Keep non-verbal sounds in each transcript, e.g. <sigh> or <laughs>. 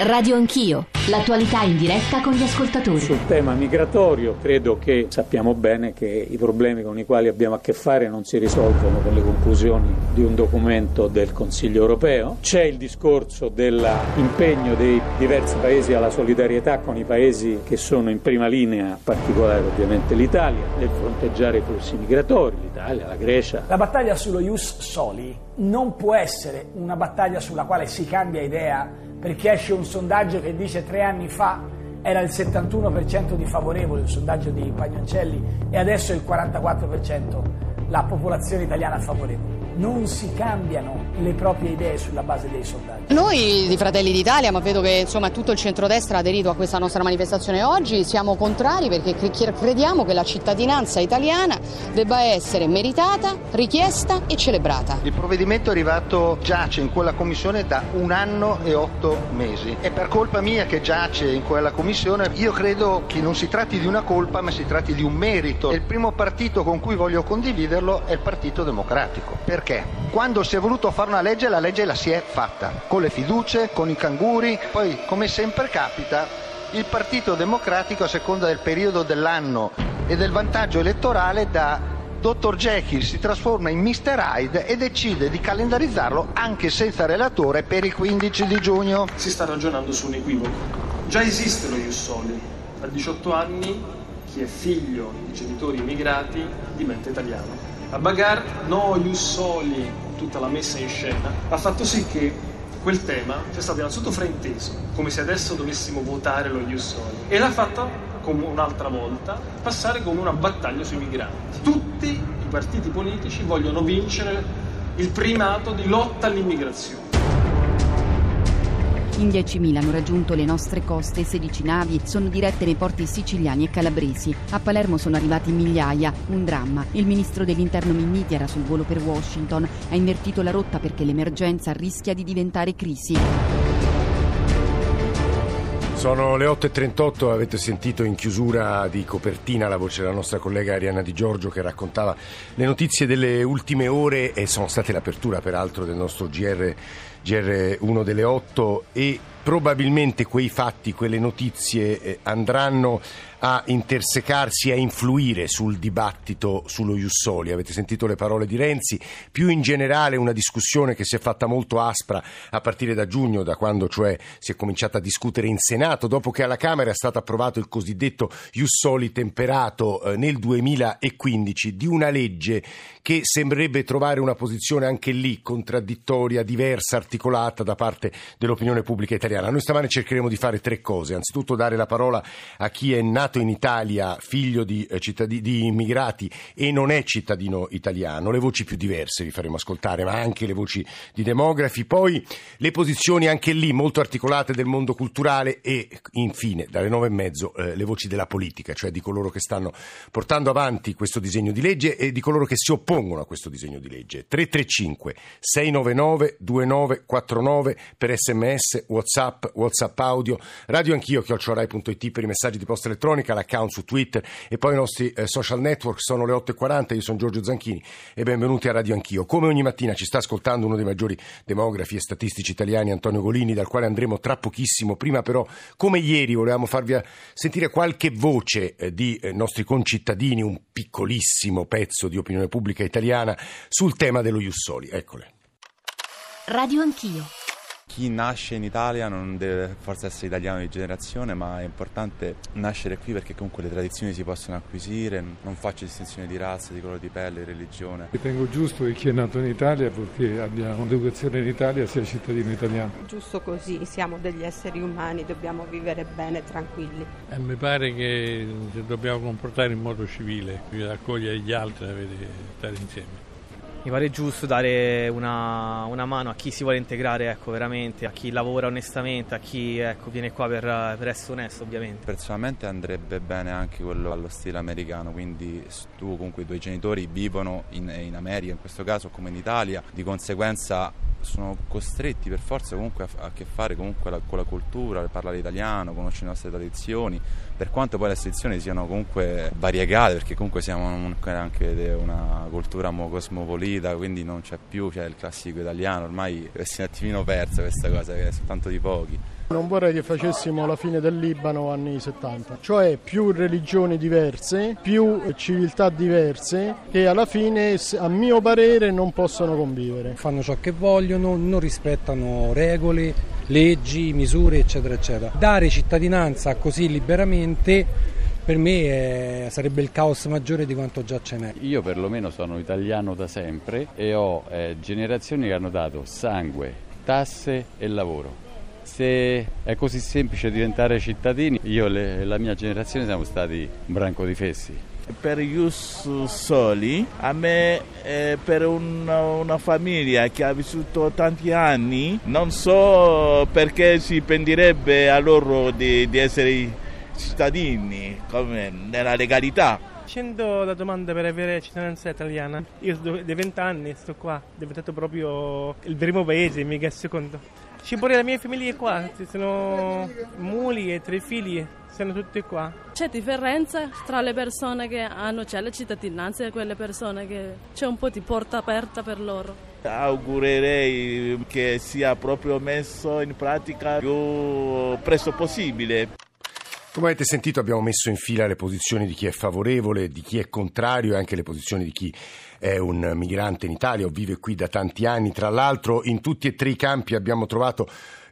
Radio Anch'io, l'attualità in diretta con gli ascoltatori. Sul tema migratorio credo che sappiamo bene che i problemi con i quali abbiamo a che fare non si risolvono con le conclusioni di un documento del Consiglio europeo. C'è il discorso dell'impegno dei diversi paesi alla solidarietà con i paesi che sono in prima linea, in particolare ovviamente l'Italia, nel fronteggiare i flussi migratori, l'Italia, la Grecia. La battaglia sullo Ius Soli non può essere una battaglia sulla quale si cambia idea perché esce un sondaggio che dice tre anni fa era il 71% di favorevoli, il sondaggio di Pagnoncelli, e adesso è il 44% la popolazione italiana favorevole non si cambiano le proprie idee sulla base dei sondaggi. Noi di Fratelli d'Italia, ma vedo che insomma, tutto il centrodestra ha aderito a questa nostra manifestazione oggi, siamo contrari perché crediamo che la cittadinanza italiana debba essere meritata, richiesta e celebrata. Il provvedimento è arrivato, giace in quella commissione da un anno e otto mesi. È per colpa mia che giace in quella commissione. Io credo che non si tratti di una colpa, ma si tratti di un merito. Il primo partito con cui voglio condividerlo è il Partito Democratico. Perché? Perché? Quando si è voluto fare una legge, la legge la si è fatta, con le fiducie, con i canguri, poi come sempre capita, il Partito Democratico a seconda del periodo dell'anno e del vantaggio elettorale da Dr. Jekyll si trasforma in Mr. Hyde e decide di calendarizzarlo anche senza relatore per il 15 di giugno. Si sta ragionando su un equivoco. Già esiste lo Ius Soli. A 18 anni chi è figlio di genitori immigrati diventa italiano. A Bagar, no Ius Soli, tutta la messa in scena, ha fatto sì che quel tema sia stato innanzitutto frainteso, come se adesso dovessimo votare lo Ius Soli, e l'ha fatto come un'altra volta passare come una battaglia sui migranti. Tutti i partiti politici vogliono vincere il primato di lotta all'immigrazione. In 10.000 hanno raggiunto le nostre coste, 16 navi sono dirette nei porti siciliani e calabresi. A Palermo sono arrivati migliaia, un dramma. Il ministro dell'interno Minniti era sul volo per Washington, ha invertito la rotta perché l'emergenza rischia di diventare crisi. Sono le 8.38, avete sentito in chiusura di copertina la voce della nostra collega Arianna Di Giorgio che raccontava le notizie delle ultime ore e sono state l'apertura peraltro del nostro GR, GR1 delle 8 e probabilmente quei fatti, quelle notizie eh, andranno a intersecarsi, a influire sul dibattito sullo Jussoli. Avete sentito le parole di Renzi, più in generale una discussione che si è fatta molto aspra a partire da giugno, da quando cioè si è cominciata a discutere in Senato, dopo che alla Camera è stato approvato il cosiddetto Jussoli temperato eh, nel 2015 di una legge che sembrerebbe trovare una posizione anche lì contraddittoria, diversa, articolata da parte dell'opinione pubblica italiana. Noi stamane cercheremo di fare tre cose. Anzitutto dare la parola a chi è nato nato in Italia, figlio di, eh, cittadini, di immigrati e non è cittadino italiano. Le voci più diverse vi faremo ascoltare, ma anche le voci di demografi, poi le posizioni anche lì molto articolate del mondo culturale e infine dalle nove e mezzo eh, le voci della politica, cioè di coloro che stanno portando avanti questo disegno di legge e di coloro che si oppongono a questo disegno di legge. 335 699 2949 per sms, whatsapp, whatsapp audio, radio anch'io, chiocciorai.it per i messaggi di posta elettronica elettronica, l'account su Twitter e poi i nostri eh, social network. Sono le 8.40, io sono Giorgio Zanchini e benvenuti a Radio Anch'io. Come ogni mattina ci sta ascoltando uno dei maggiori demografi e statistici italiani, Antonio Golini, dal quale andremo tra pochissimo. Prima però, come ieri, volevamo farvi sentire qualche voce eh, di eh, nostri concittadini, un piccolissimo pezzo di opinione pubblica italiana sul tema dello Jussoli. Eccole. Radio Anch'io chi nasce in Italia non deve forse essere italiano di generazione, ma è importante nascere qui perché comunque le tradizioni si possono acquisire, non faccio distinzione di razza, di colore di pelle, di religione. Ritengo giusto che chi è nato in Italia, perché abbia un'educazione in Italia, sia cittadino italiano. Giusto così, siamo degli esseri umani, dobbiamo vivere bene, tranquilli. Eh, mi pare che dobbiamo comportare in modo civile, accogliere gli altri e stare insieme mi pare giusto dare una, una, mano a chi si vuole integrare ecco, veramente, a chi lavora onestamente, a chi ecco, viene qua per, per, essere onesto ovviamente. Personalmente andrebbe bene anche quello allo stile americano, quindi tu comunque i tuoi genitori vivono in, in America in questo caso come in Italia, di conseguenza sono costretti per forza comunque a, a che fare comunque la, con la cultura, parlare italiano, conoscere le nostre tradizioni, per quanto poi le tradizioni siano comunque variegate, perché comunque siamo anche una cultura cosmopolita, quindi non c'è più c'è il classico italiano, ormai si è un attimino persa questa cosa, che è soltanto di pochi. Non vorrei che facessimo la fine del Libano anni 70, cioè più religioni diverse, più civiltà diverse che alla fine a mio parere non possono convivere. Fanno ciò che vogliono, non rispettano regole, leggi, misure eccetera eccetera. Dare cittadinanza così liberamente per me è, sarebbe il caos maggiore di quanto già ce n'è. Io perlomeno sono italiano da sempre e ho eh, generazioni che hanno dato sangue, tasse e lavoro se è così semplice diventare cittadini, io e la mia generazione siamo stati un branco di fessi. Per Ius Soli, a me eh, per una, una, famiglia che ha vissuto tanti anni, non so perché si pendirebbe a loro di, di essere cittadini, come nella legalità. Facendo la domanda per avere cittadinanza italiana, io da 20 anni sto qua, diventato proprio il primo paese, mica il secondo. Ci pure la mia famiglia è qua, ci sono muli e tre figli, sono tutti qua. C'è differenza tra le persone che hanno già la cittadinanza e quelle persone che c'è un po' di porta aperta per loro. Augurerei che sia proprio messo in pratica più presto possibile. Come avete sentito abbiamo messo in fila le posizioni di chi è favorevole, di chi è contrario e anche le posizioni di chi è un migrante in Italia o vive qui da tanti anni. Tra l'altro in tutti e tre i campi abbiamo trovato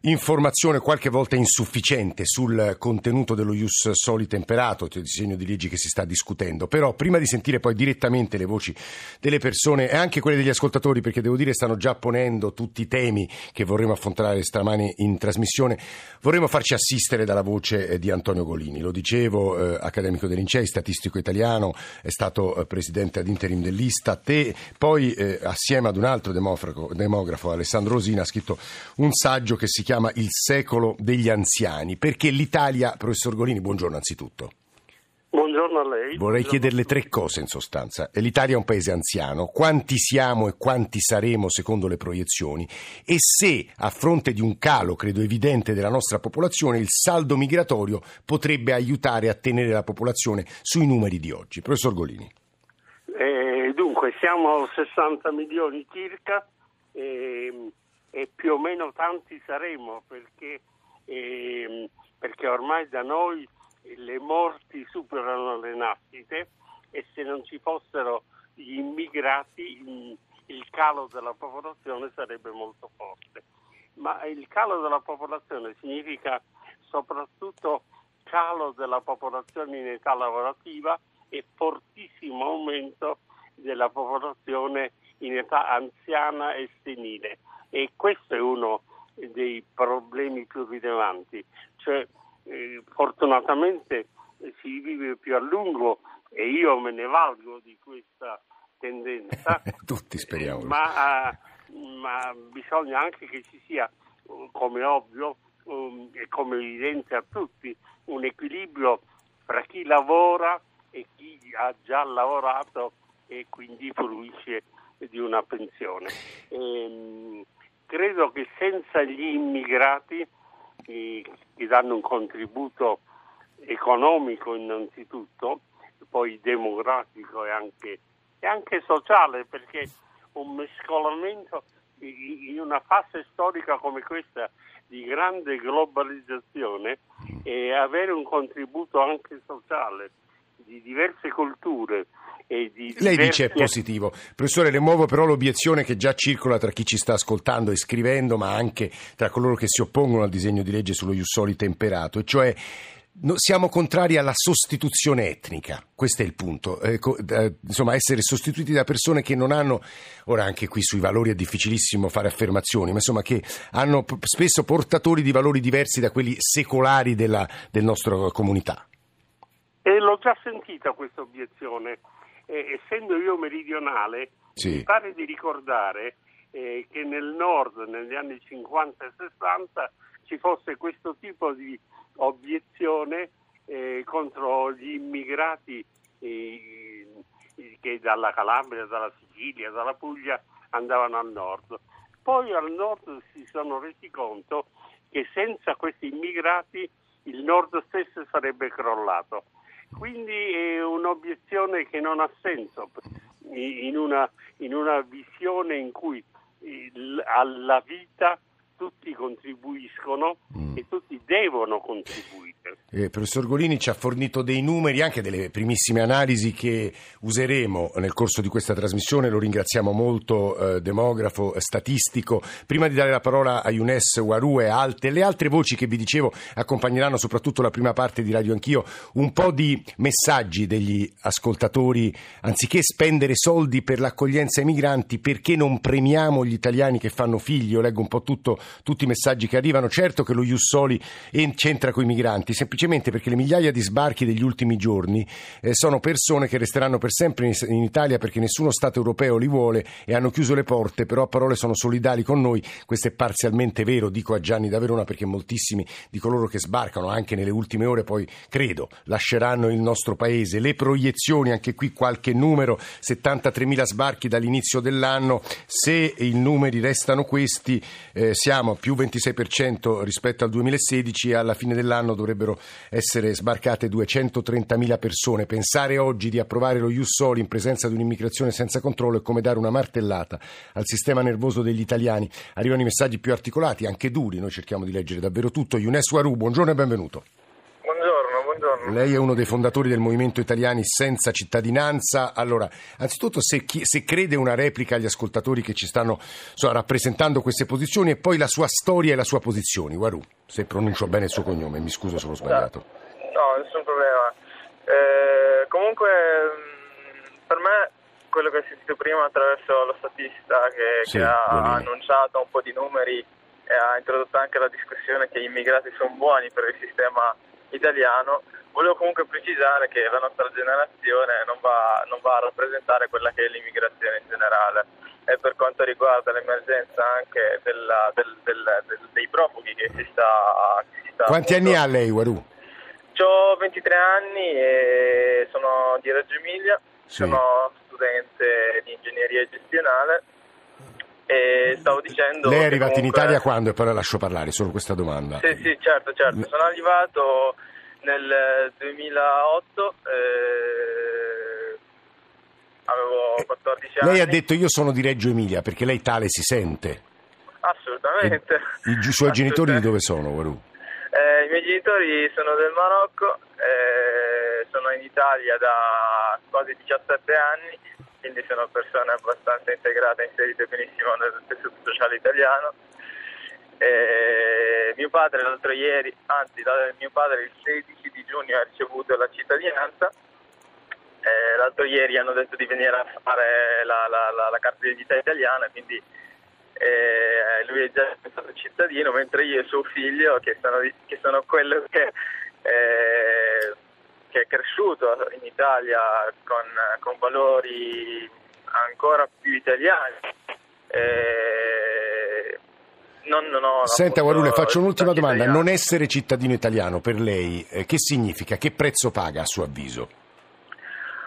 informazione qualche volta insufficiente sul contenuto dello Ius Soli Temperato, il disegno di legge che si sta discutendo. Però prima di sentire poi direttamente le voci delle persone e anche quelle degli ascoltatori, perché devo dire stanno già ponendo tutti i temi che vorremmo affrontare stamani in trasmissione, vorremmo farci assistere dalla voce eh, di Antonio Golini. Lo dicevo, eh, accademico dell'Incei, statistico italiano, è stato eh, presidente ad interim dell'Istat e poi eh, assieme ad un altro demografo, demografo, Alessandro Rosina, ha scritto un saggio che si chiama chiama Il secolo degli anziani, perché l'Italia, professor Golini, buongiorno anzitutto. Buongiorno a lei. Vorrei buongiorno chiederle tre cose in sostanza. L'Italia è un paese anziano, quanti siamo e quanti saremo secondo le proiezioni e se a fronte di un calo, credo evidente, della nostra popolazione, il saldo migratorio potrebbe aiutare a tenere la popolazione sui numeri di oggi. Professor Golini. Eh, dunque, siamo a 60 milioni circa. Eh, e più o meno tanti saremo perché, eh, perché ormai da noi le morti superano le nascite e se non ci fossero gli immigrati il calo della popolazione sarebbe molto forte. Ma il calo della popolazione significa soprattutto calo della popolazione in età lavorativa e fortissimo aumento della popolazione in età anziana e senile e questo è uno dei problemi più rilevanti, cioè eh, fortunatamente si vive più a lungo e io me ne valgo di questa tendenza. <laughs> Tutti speriamo. Ma, ma, bisogna anche che ci sia, come ovvio um, e come evidente a tutti, un equilibrio fra chi lavora e chi ha già lavorato e quindi fruisce di una pensione. Ehm, credo che senza gli immigrati che danno un contributo economico innanzitutto, poi demografico e anche, e anche sociale, perché un mescolamento in una fase storica come questa di grande globalizzazione e avere un contributo anche sociale di diverse culture, lei dice è positivo. Professore, le muovo però l'obiezione che già circola tra chi ci sta ascoltando e scrivendo, ma anche tra coloro che si oppongono al disegno di legge sullo Jussoli temperato, e cioè siamo contrari alla sostituzione etnica, questo è il punto, eh, insomma essere sostituiti da persone che non hanno, ora anche qui sui valori è difficilissimo fare affermazioni, ma insomma che hanno spesso portatori di valori diversi da quelli secolari della, del nostro comunità. E l'ho già sentita questa obiezione eh, essendo io meridionale, sì. mi pare di ricordare eh, che nel nord, negli anni 50 e 60, ci fosse questo tipo di obiezione eh, contro gli immigrati eh, che dalla Calabria, dalla Sicilia, dalla Puglia andavano al nord. poi al nord si sono resi conto che senza questi immigrati il nord stesso sarebbe crollato. Quindi è un'obiezione che non ha senso in una, in una visione in cui alla vita tutti contribuiscono mm. e tutti devono contribuire. Eh, professor Golini ci ha fornito dei numeri, anche delle primissime analisi che useremo nel corso di questa trasmissione. Lo ringraziamo molto, eh, demografo, eh, statistico. Prima di dare la parola a Younes Waru e alte, le altre voci che vi dicevo accompagneranno soprattutto la prima parte di Radio Anch'io, un po' di messaggi degli ascoltatori. Anziché spendere soldi per l'accoglienza ai migranti, perché non premiamo gli italiani che fanno figli? Io leggo un po' tutto tutti i messaggi che arrivano. Certo che lo Jussoli c'entra con i migranti, semplicemente perché le migliaia di sbarchi degli ultimi giorni eh, sono persone che resteranno per sempre in, in, Italia perché nessuno Stato europeo li vuole e hanno chiuso le porte, però a parole sono solidali con noi. Questo è parzialmente vero, dico a Gianni da Verona, perché moltissimi di coloro che sbarcano anche nelle ultime ore poi, credo, lasceranno il nostro paese. Le proiezioni, anche qui qualche numero, 73.000 sbarchi dall'inizio dell'anno, se i numeri restano questi eh, siamo a più 26% rispetto al 2016 e alla fine dell'anno dovrebbero essere sbarcate 230.000 persone. Pensare oggi di approvare lo Ius Soli in presenza di un'immigrazione senza controllo è come dare una martellata al sistema nervoso degli italiani. Arrivano i messaggi più articolati, anche duri, noi cerchiamo di leggere davvero tutto. Younes Waru, buongiorno e benvenuto. Lei è uno dei fondatori del movimento Italiani senza cittadinanza. Allora, anzitutto se, chi, se crede una replica agli ascoltatori che ci stanno so, rappresentando queste posizioni e poi la sua storia e la sua posizione. Guarù, se pronuncio bene il suo cognome, mi scuso se l'ho sbagliato. No, nessun problema. Eh, comunque, per me quello che ho sentito prima attraverso lo statista che, sì, che ha annunciato un po' di numeri e ha introdotto anche la discussione che gli immigrati sono buoni per il sistema italiano, volevo comunque precisare che la nostra generazione non va, non va a rappresentare quella che è l'immigrazione in generale e per quanto riguarda l'emergenza anche della, del, del, del, dei profughi che si sta... Che si sta Quanti appunto, anni ha lei, Waru? Ho 23 anni e sono di Reggio Emilia, sì. sono studente di ingegneria gestionale e stavo dicendo... Lei è arrivato comunque... in Italia quando? E poi la lascio parlare, solo questa domanda. Sì, sì, certo, certo. Sono arrivato nel 2008, eh, avevo 14 anni. Lei ha detto io sono di Reggio Emilia, perché lei tale si sente. Assolutamente. E I suoi genitori di dove sono, Waru? Eh, I miei genitori sono del Marocco, eh, sono in Italia da quasi 17 anni quindi sono persone abbastanza integrate, inserite benissimo nel tessuto sociale italiano. E mio padre l'altro ieri, anzi mio padre il 16 di giugno ha ricevuto la cittadinanza, e l'altro ieri hanno detto di venire a fare la, la, la, la carta d'identità italiana, quindi eh, lui è già stato cittadino, mentre io e suo figlio, che sono, che sono quello che... Eh, che è cresciuto in Italia con, con valori ancora più italiani. Eh, non, non ho, Senta Guarule, faccio un'ultima domanda. Italiano. Non essere cittadino italiano per lei eh, che significa? Che prezzo paga a suo avviso?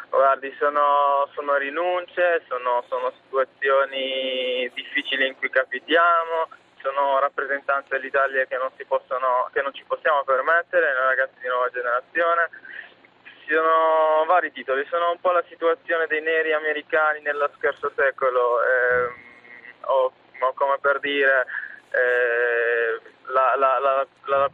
Guardi, sono, sono rinunce, sono, sono, situazioni difficili in cui capitiamo, sono rappresentanze dell'Italia che non, possono, che non ci possiamo permettere, noi ragazzi di nuova generazione ci sono vari titoli, sono un po' la situazione dei neri americani nello scorso secolo, ehm, o, o, come per dire eh, la, la, la, la,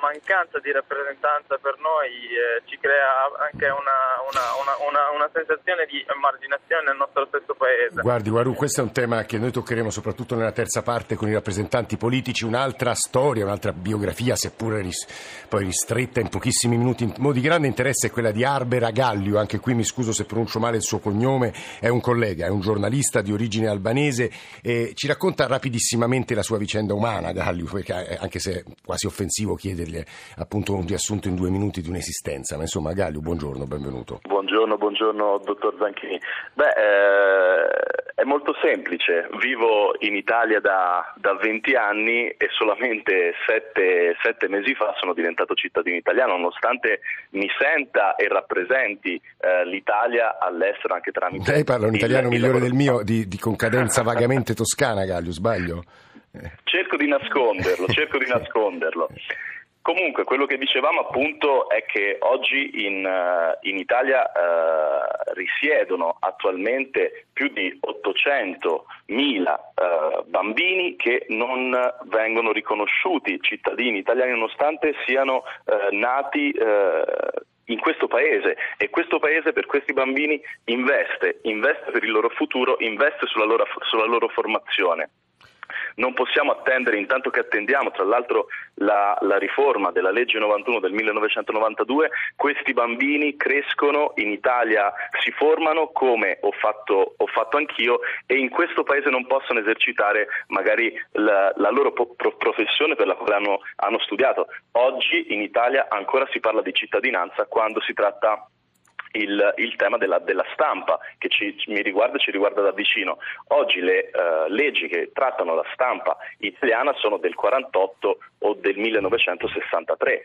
mancanza di rappresentanza per noi eh, ci crea anche una, una, una, una, sensazione di emarginazione nel nostro stesso paese. Guardi, Guaru, questo è un tema che noi toccheremo soprattutto nella terza parte con i rappresentanti politici, un'altra storia, un'altra biografia, seppure ris- poi ristretta in pochissimi minuti. In modo di grande interesse è quella di Arbera Gallio, anche qui mi scuso se pronuncio male il suo cognome, è un collega, è un giornalista di origine albanese e ci racconta rapidissimamente la sua vicenda umana, Gallio, perché anche se è quasi offensiva eccessivo chiedergli appunto un riassunto in due minuti di un'esistenza, ma insomma Gallo, buongiorno, benvenuto. Buongiorno, buongiorno dottor Zanchini. Beh, eh, è molto semplice, vivo in Italia da, da 20 anni e solamente 7, 7, mesi fa sono diventato cittadino italiano, nonostante mi senta e rappresenti eh, l'Italia all'estero anche tramite... Lei parla un italiano il, migliore il... del mio, di, di concadenza vagamente toscana, Gallo, sbaglio? Cerco di nasconderlo, cerco di <laughs> nasconderlo. Comunque, quello che dicevamo appunto è che oggi in, uh, in Italia uh, risiedono attualmente più di 800 mila uh, bambini che non vengono riconosciuti cittadini italiani nonostante siano nati in questo paese e questo paese per questi bambini investe, investe per il loro futuro, investe sulla loro, sulla loro formazione. Non possiamo attendere, intanto che attendiamo, tra l'altro, la, la, riforma della legge 91 del 1992, questi bambini crescono in Italia, si formano come ho fatto, ho fatto anch'io e in questo paese non possono esercitare magari la, la loro pro- professione per la quale hanno, hanno studiato. Oggi in Italia ancora si parla di cittadinanza quando si tratta il, il tema della, della, stampa che ci, mi riguarda e ci riguarda da vicino. Oggi le uh, leggi che trattano la stampa italiana sono del 48 o del 1963.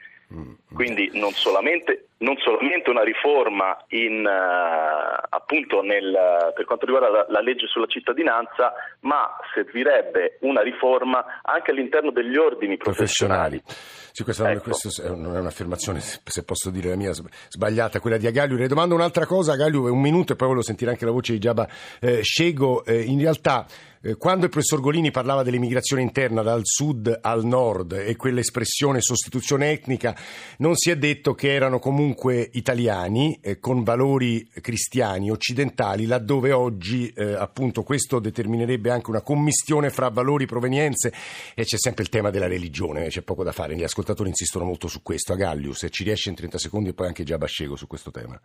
Quindi non solamente, non solamente una riforma in, uh, appunto nel, per quanto riguarda la, la, legge sulla cittadinanza, ma servirebbe una riforma anche all'interno degli ordini professionali. professionali. Sì, questa ecco. non è un'affermazione, se posso dire la mia, sbagliata, quella di Agagliu. Le domando un'altra cosa, Agagliu, un minuto e poi volevo sentire anche la voce di Giaba eh, Scego. Eh, in realtà quando il professor Golini parlava dell'immigrazione interna dal sud al nord e quell'espressione sostituzione etnica, non si è detto che erano comunque italiani eh, con valori cristiani occidentali, laddove oggi eh, appunto questo determinerebbe anche una commistione fra valori, provenienze e c'è sempre il tema della religione, c'è poco da fare, gli ascoltatori insistono molto su questo. A Gallius, se ci riesce in 30 secondi e poi anche già Bascego su questo tema.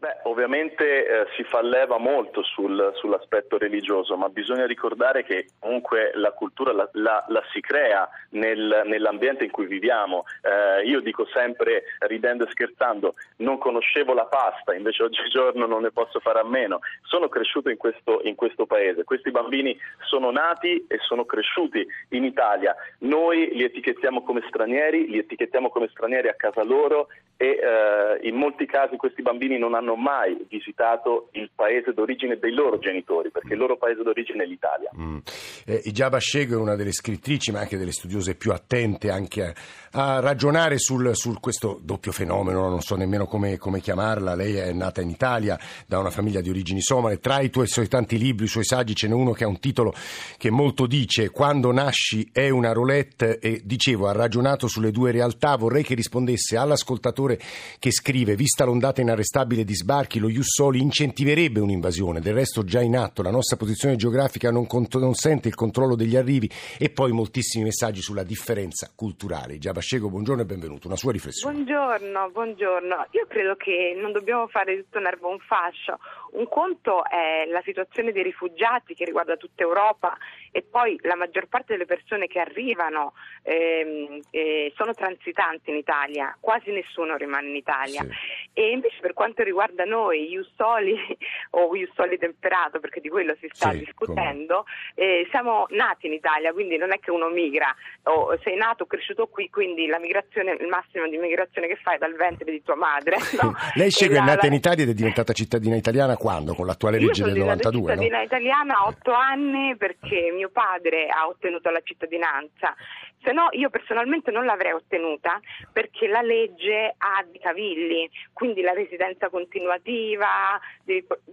Beh, ovviamente eh, si fa leva molto sul, sull'aspetto religioso, ma bisogna ricordare che comunque la cultura la, la, la si crea nel, nell'ambiente in cui viviamo. Eh, io dico sempre, ridendo e scherzando, non conoscevo la pasta, invece oggigiorno non ne posso fare a meno. Sono cresciuto in questo, in questo paese, questi bambini sono nati e sono cresciuti in Italia. Noi li etichettiamo come stranieri, li etichettiamo come stranieri a casa loro e eh, in molti casi questi bambini non hanno mai visitato il paese d'origine dei loro genitori, perché il loro paese d'origine è l'Italia. Mm. Eh, Ijaba Shego è una delle scrittrici, ma anche delle studiose più attente anche a, a ragionare sul, questo doppio fenomeno, non so nemmeno come, come, chiamarla. Lei è nata in Italia da una famiglia di origini somale. Tra i tuoi suoi tanti libri, i suoi saggi, ce n'è uno che ha un titolo che molto dice: Quando nasci è una roulette. E dicevo, ha ragionato sulle due realtà. Vorrei che rispondesse all'ascoltatore ascoltatore che scrive: Vista l'ondata inarrestabile di sbarchi, lo Jussoli incentiverebbe un'invasione. Del resto, già in atto, la nostra posizione geografica non consente il controllo degli arrivi. E poi moltissimi messaggi sulla differenza culturale. Giaba Scego, buongiorno e benvenuto. Una sua riflessione. Buongiorno, buongiorno. Io credo che non dobbiamo fare tutto un erbo un fascio. Un conto è la situazione dei rifugiati che riguarda tutta Europa e poi la maggior parte delle persone che arrivano ehm, eh, sono transitanti in Italia, quasi nessuno rimane in Italia. Sì. E invece per quanto riguarda noi, Iussoli <laughs> o Iussoli temperato, perché di quello si sta sì, discutendo, eh, siamo nati in Italia, quindi non è che uno migra, o sei nato o cresciuto qui, quindi la migrazione, il massimo di migrazione che fai è dal ventre di tua madre. <laughs> No? Lei sceglie, è nata in Italia ed è diventata cittadina italiana quando? Con l'attuale legge del 92? Io sono cittadina no? italiana a otto anni perché mio padre ha ottenuto la cittadinanza se no io personalmente non l'avrei ottenuta perché la legge ha dei cavilli, quindi la residenza continuativa,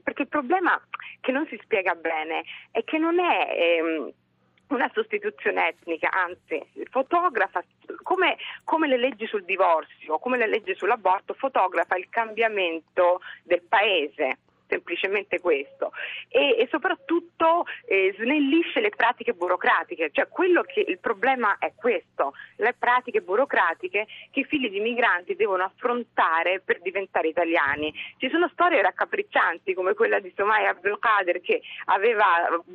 perché il problema che non si spiega bene è che non è... Ehm, una sostituzione etnica, anzi fotografa come, come, le leggi sul divorzio, come le leggi sull'aborto, fotografa il cambiamento del paese semplicemente questo, e, e soprattutto eh, snellisce le pratiche burocratiche, cioè quello che il problema è questo, le pratiche burocratiche che i figli di migranti devono affrontare per diventare italiani. Ci sono storie raccapriccianti come quella di Somaya Abdelkader che aveva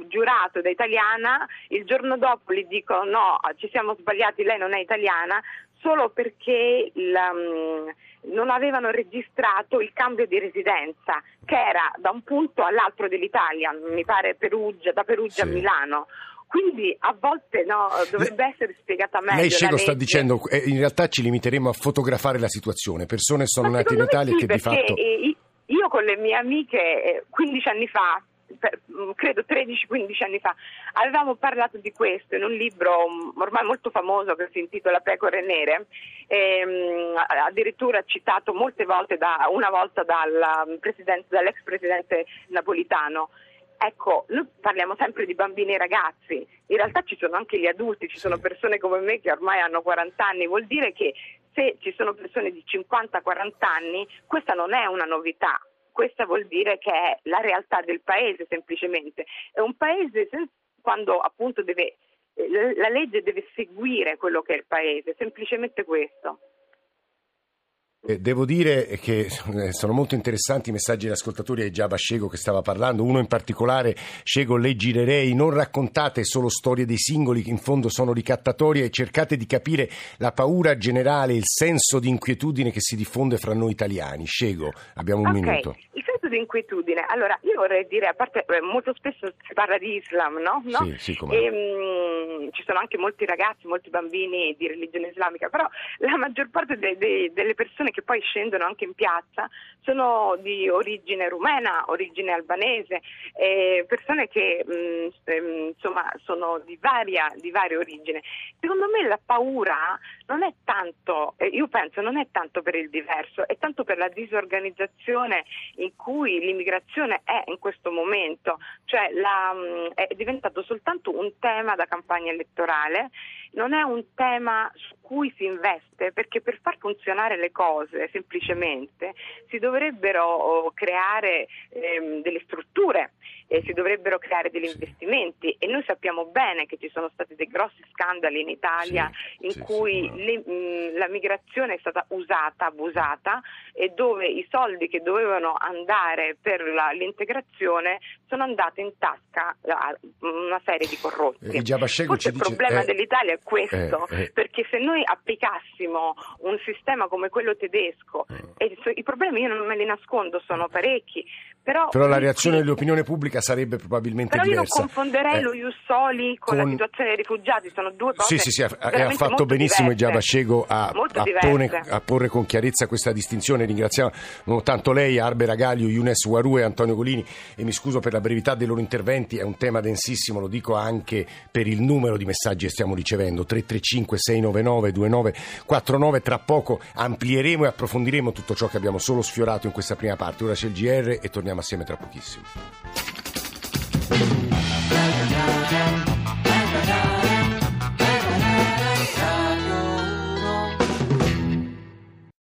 giurato da italiana, il giorno dopo gli dicono no, ci siamo sbagliati, lei non è italiana, solo perché la, mm, non avevano registrato il cambio di residenza, che era da un punto all'altro dell'Italia, mi pare Perugia, da Perugia sì. a Milano. Quindi a volte no, dovrebbe essere spiegata meglio. Lei ce lo sta dicendo, eh, in realtà ci limiteremo a fotografare la situazione. Persone sono nate in Italia sì, che di fatto. Io con le mie amiche 15 eh, anni fa credo 13-15 anni fa, avevamo parlato di questo in un libro mm, ormai molto famoso che si intitola Pecore Nere, ehm, addirittura citato molte volte, da, una volta dal dall'ex presidente napolitano. Ecco, noi parliamo sempre di bambini e ragazzi, in realtà ci sono anche gli adulti, ci sono persone come me che ormai hanno 40 anni, vuol dire che se ci sono persone di 50-40 anni, questa non è una novità, questa vuol dire che è la realtà del paese semplicemente. È un paese quando appunto deve, eh, la legge deve seguire quello che è il paese, semplicemente questo. Eh, devo dire che <laughs> sono molto interessanti i messaggi degli ascoltatori ai Giaba Scego che stava parlando, uno in particolare, Scego, le girerei, non raccontate solo storie dei singoli che in fondo sono ricattatorie e cercate di capire la paura generale, il senso di inquietudine che si diffonde fra noi italiani. Scego, abbiamo un okay. minuto di inquietudine. Allora, io vorrei dire, a parte eh, molto spesso si parla di Islam, no? no? Sì, sì, e, mh, mm, ci sono anche molti ragazzi, molti bambini di religione islamica, però la maggior parte de- de- delle persone che poi scendono anche in piazza sono di origine rumena, origine albanese, eh, persone che mh, mm, ehm, insomma sono di varia, di varia origine. Secondo me la paura non è tanto, eh, io penso, non è tanto per il diverso, è tanto per la disorganizzazione in cui l'immigrazione è in questo momento, cioè la, mm, è diventato soltanto un tema da campagna elettorale, non è un tema su cui si investe perché per far funzionare le cose semplicemente si dovrebbero oh, creare ehm, delle strutture e si dovrebbero creare degli investimenti. E noi sappiamo bene che ci sono stati dei grossi scandali in Italia sì, in sì, cui sì, le, mh, la migrazione è stata usata, abusata e dove i soldi che dovevano andare per la, l'integrazione sono andati in tasca a una serie di corrotti. Eh, il problema eh, dell'Italia è questo, eh, eh, perché se noi applicassimo un sistema come quello tedesco, eh. e i problemi io non me li nascondo, sono parecchi, però, però la reazione dell'opinione pubblica sarebbe probabilmente però diversa. Però io non confonderei eh, lo Ius Soli con, con, la situazione dei rifugiati, sono due cose Sì, sì, sì, ha, ha fatto benissimo Giaba Scego a, a, pone, a, porre con chiarezza questa distinzione. Ringraziamo tanto lei, Arbe Ragaglio, Younes Waru e Antonio Golini e mi scuso per la brevità dei loro interventi, è un tema densissimo, lo dico anche per il numero di messaggi che stiamo ricevendo, 335 699 2949, tra poco amplieremo e approfondiremo tutto ciò che abbiamo solo sfiorato in questa prima parte. Ora c'è il GR e torniamo assieme tra pochissimo.